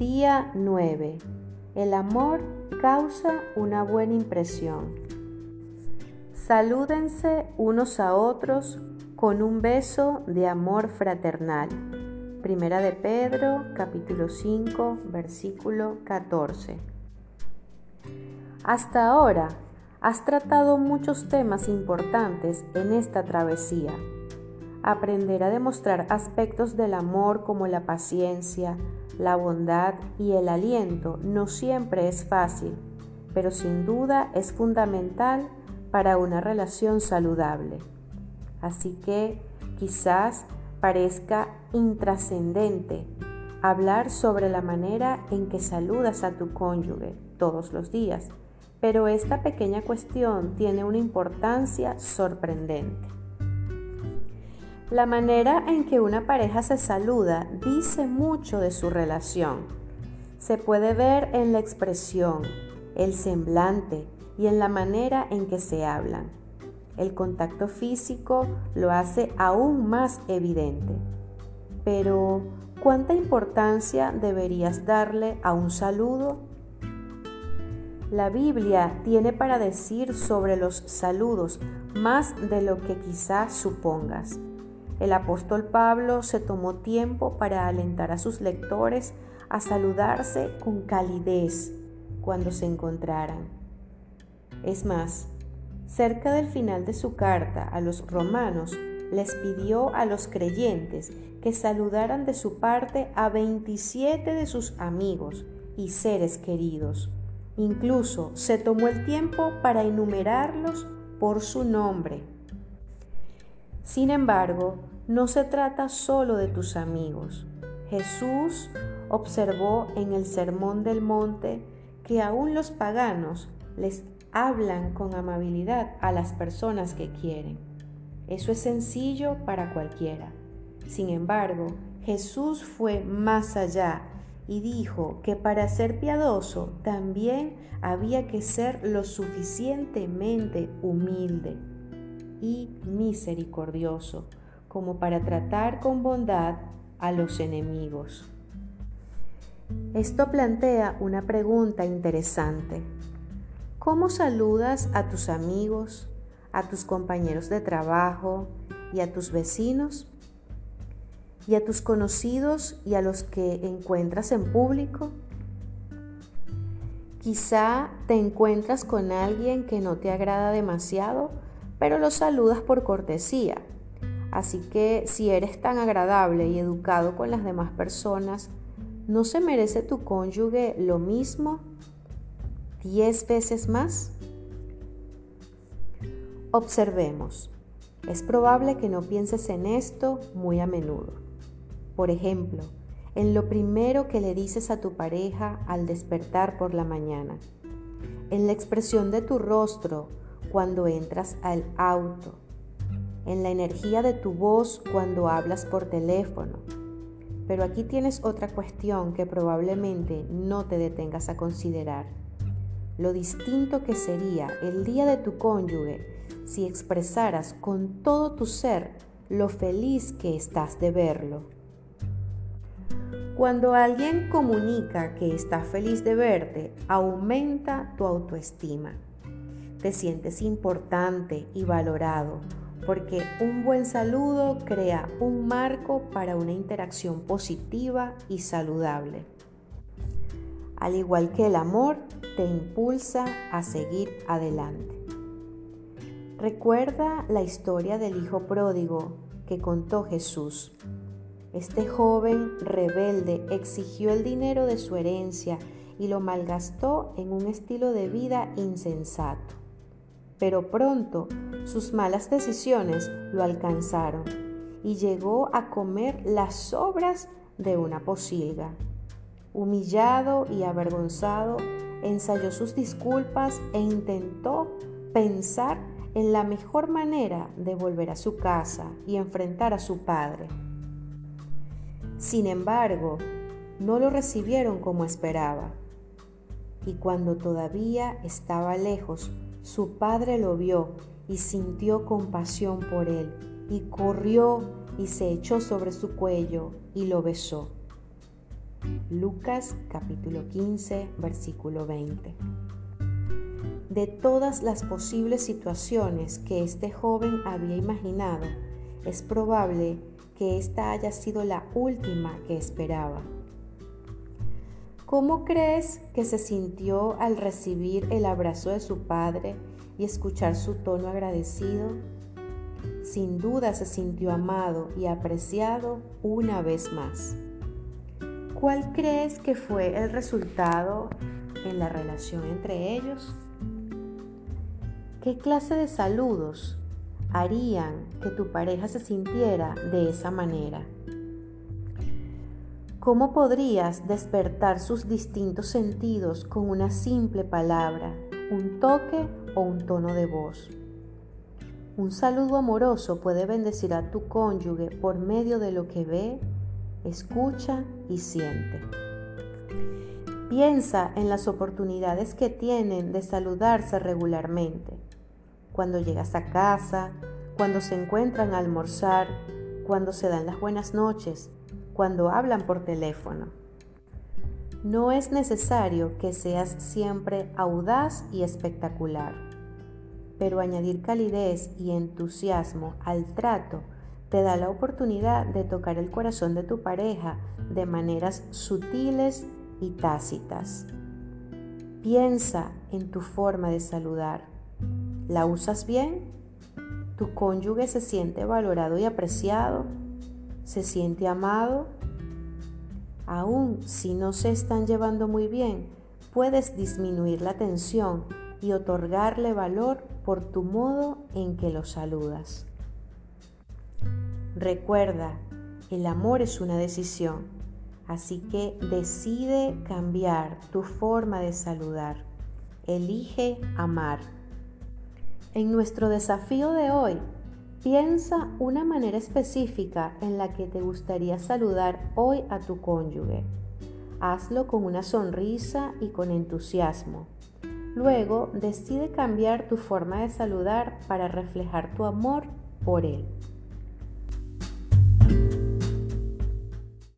Día 9. El amor causa una buena impresión. Salúdense unos a otros con un beso de amor fraternal. Primera de Pedro, capítulo 5, versículo 14. Hasta ahora has tratado muchos temas importantes en esta travesía. Aprender a demostrar aspectos del amor como la paciencia, la bondad y el aliento no siempre es fácil, pero sin duda es fundamental para una relación saludable. Así que quizás parezca intrascendente hablar sobre la manera en que saludas a tu cónyuge todos los días, pero esta pequeña cuestión tiene una importancia sorprendente. La manera en que una pareja se saluda dice mucho de su relación. Se puede ver en la expresión, el semblante y en la manera en que se hablan. El contacto físico lo hace aún más evidente. Pero, ¿cuánta importancia deberías darle a un saludo? La Biblia tiene para decir sobre los saludos más de lo que quizás supongas. El apóstol Pablo se tomó tiempo para alentar a sus lectores a saludarse con calidez cuando se encontraran. Es más, cerca del final de su carta a los romanos, les pidió a los creyentes que saludaran de su parte a 27 de sus amigos y seres queridos. Incluso se tomó el tiempo para enumerarlos por su nombre. Sin embargo, no se trata solo de tus amigos. Jesús observó en el Sermón del Monte que aún los paganos les hablan con amabilidad a las personas que quieren. Eso es sencillo para cualquiera. Sin embargo, Jesús fue más allá y dijo que para ser piadoso también había que ser lo suficientemente humilde y misericordioso como para tratar con bondad a los enemigos. Esto plantea una pregunta interesante. ¿Cómo saludas a tus amigos, a tus compañeros de trabajo y a tus vecinos? ¿Y a tus conocidos y a los que encuentras en público? Quizá te encuentras con alguien que no te agrada demasiado, pero lo saludas por cortesía Así que si eres tan agradable y educado con las demás personas, ¿no se merece tu cónyuge lo mismo? ¿Diez veces más? Observemos. Es probable que no pienses en esto muy a menudo. Por ejemplo, en lo primero que le dices a tu pareja al despertar por la mañana, en la expresión de tu rostro cuando entras al auto, en la energía de tu voz cuando hablas por teléfono. Pero aquí tienes otra cuestión que probablemente no te detengas a considerar. Lo distinto que sería el día de tu cónyuge si expresaras con todo tu ser lo feliz que estás de verlo. Cuando alguien comunica que está feliz de verte, aumenta tu autoestima. Te sientes importante y valorado porque un buen saludo crea un marco para una interacción positiva y saludable. Al igual que el amor, te impulsa a seguir adelante. Recuerda la historia del hijo pródigo que contó Jesús. Este joven rebelde exigió el dinero de su herencia y lo malgastó en un estilo de vida insensato pero pronto sus malas decisiones lo alcanzaron y llegó a comer las sobras de una posilga. Humillado y avergonzado, ensayó sus disculpas e intentó pensar en la mejor manera de volver a su casa y enfrentar a su padre. Sin embargo, no lo recibieron como esperaba. Y cuando todavía estaba lejos, su padre lo vio y sintió compasión por él, y corrió y se echó sobre su cuello y lo besó. Lucas capítulo 15, versículo 20. De todas las posibles situaciones que este joven había imaginado, es probable que esta haya sido la última que esperaba. ¿Cómo crees que se sintió al recibir el abrazo de su padre y escuchar su tono agradecido? Sin duda se sintió amado y apreciado una vez más. ¿Cuál crees que fue el resultado en la relación entre ellos? ¿Qué clase de saludos harían que tu pareja se sintiera de esa manera? ¿Cómo podrías despertar sus distintos sentidos con una simple palabra, un toque o un tono de voz? Un saludo amoroso puede bendecir a tu cónyuge por medio de lo que ve, escucha y siente. Piensa en las oportunidades que tienen de saludarse regularmente. Cuando llegas a casa, cuando se encuentran a almorzar, cuando se dan las buenas noches, cuando hablan por teléfono. No es necesario que seas siempre audaz y espectacular, pero añadir calidez y entusiasmo al trato te da la oportunidad de tocar el corazón de tu pareja de maneras sutiles y tácitas. Piensa en tu forma de saludar. ¿La usas bien? ¿Tu cónyuge se siente valorado y apreciado? Se siente amado, aún si no se están llevando muy bien, puedes disminuir la tensión y otorgarle valor por tu modo en que lo saludas. Recuerda, el amor es una decisión, así que decide cambiar tu forma de saludar. Elige amar. En nuestro desafío de hoy, Piensa una manera específica en la que te gustaría saludar hoy a tu cónyuge. Hazlo con una sonrisa y con entusiasmo. Luego decide cambiar tu forma de saludar para reflejar tu amor por él.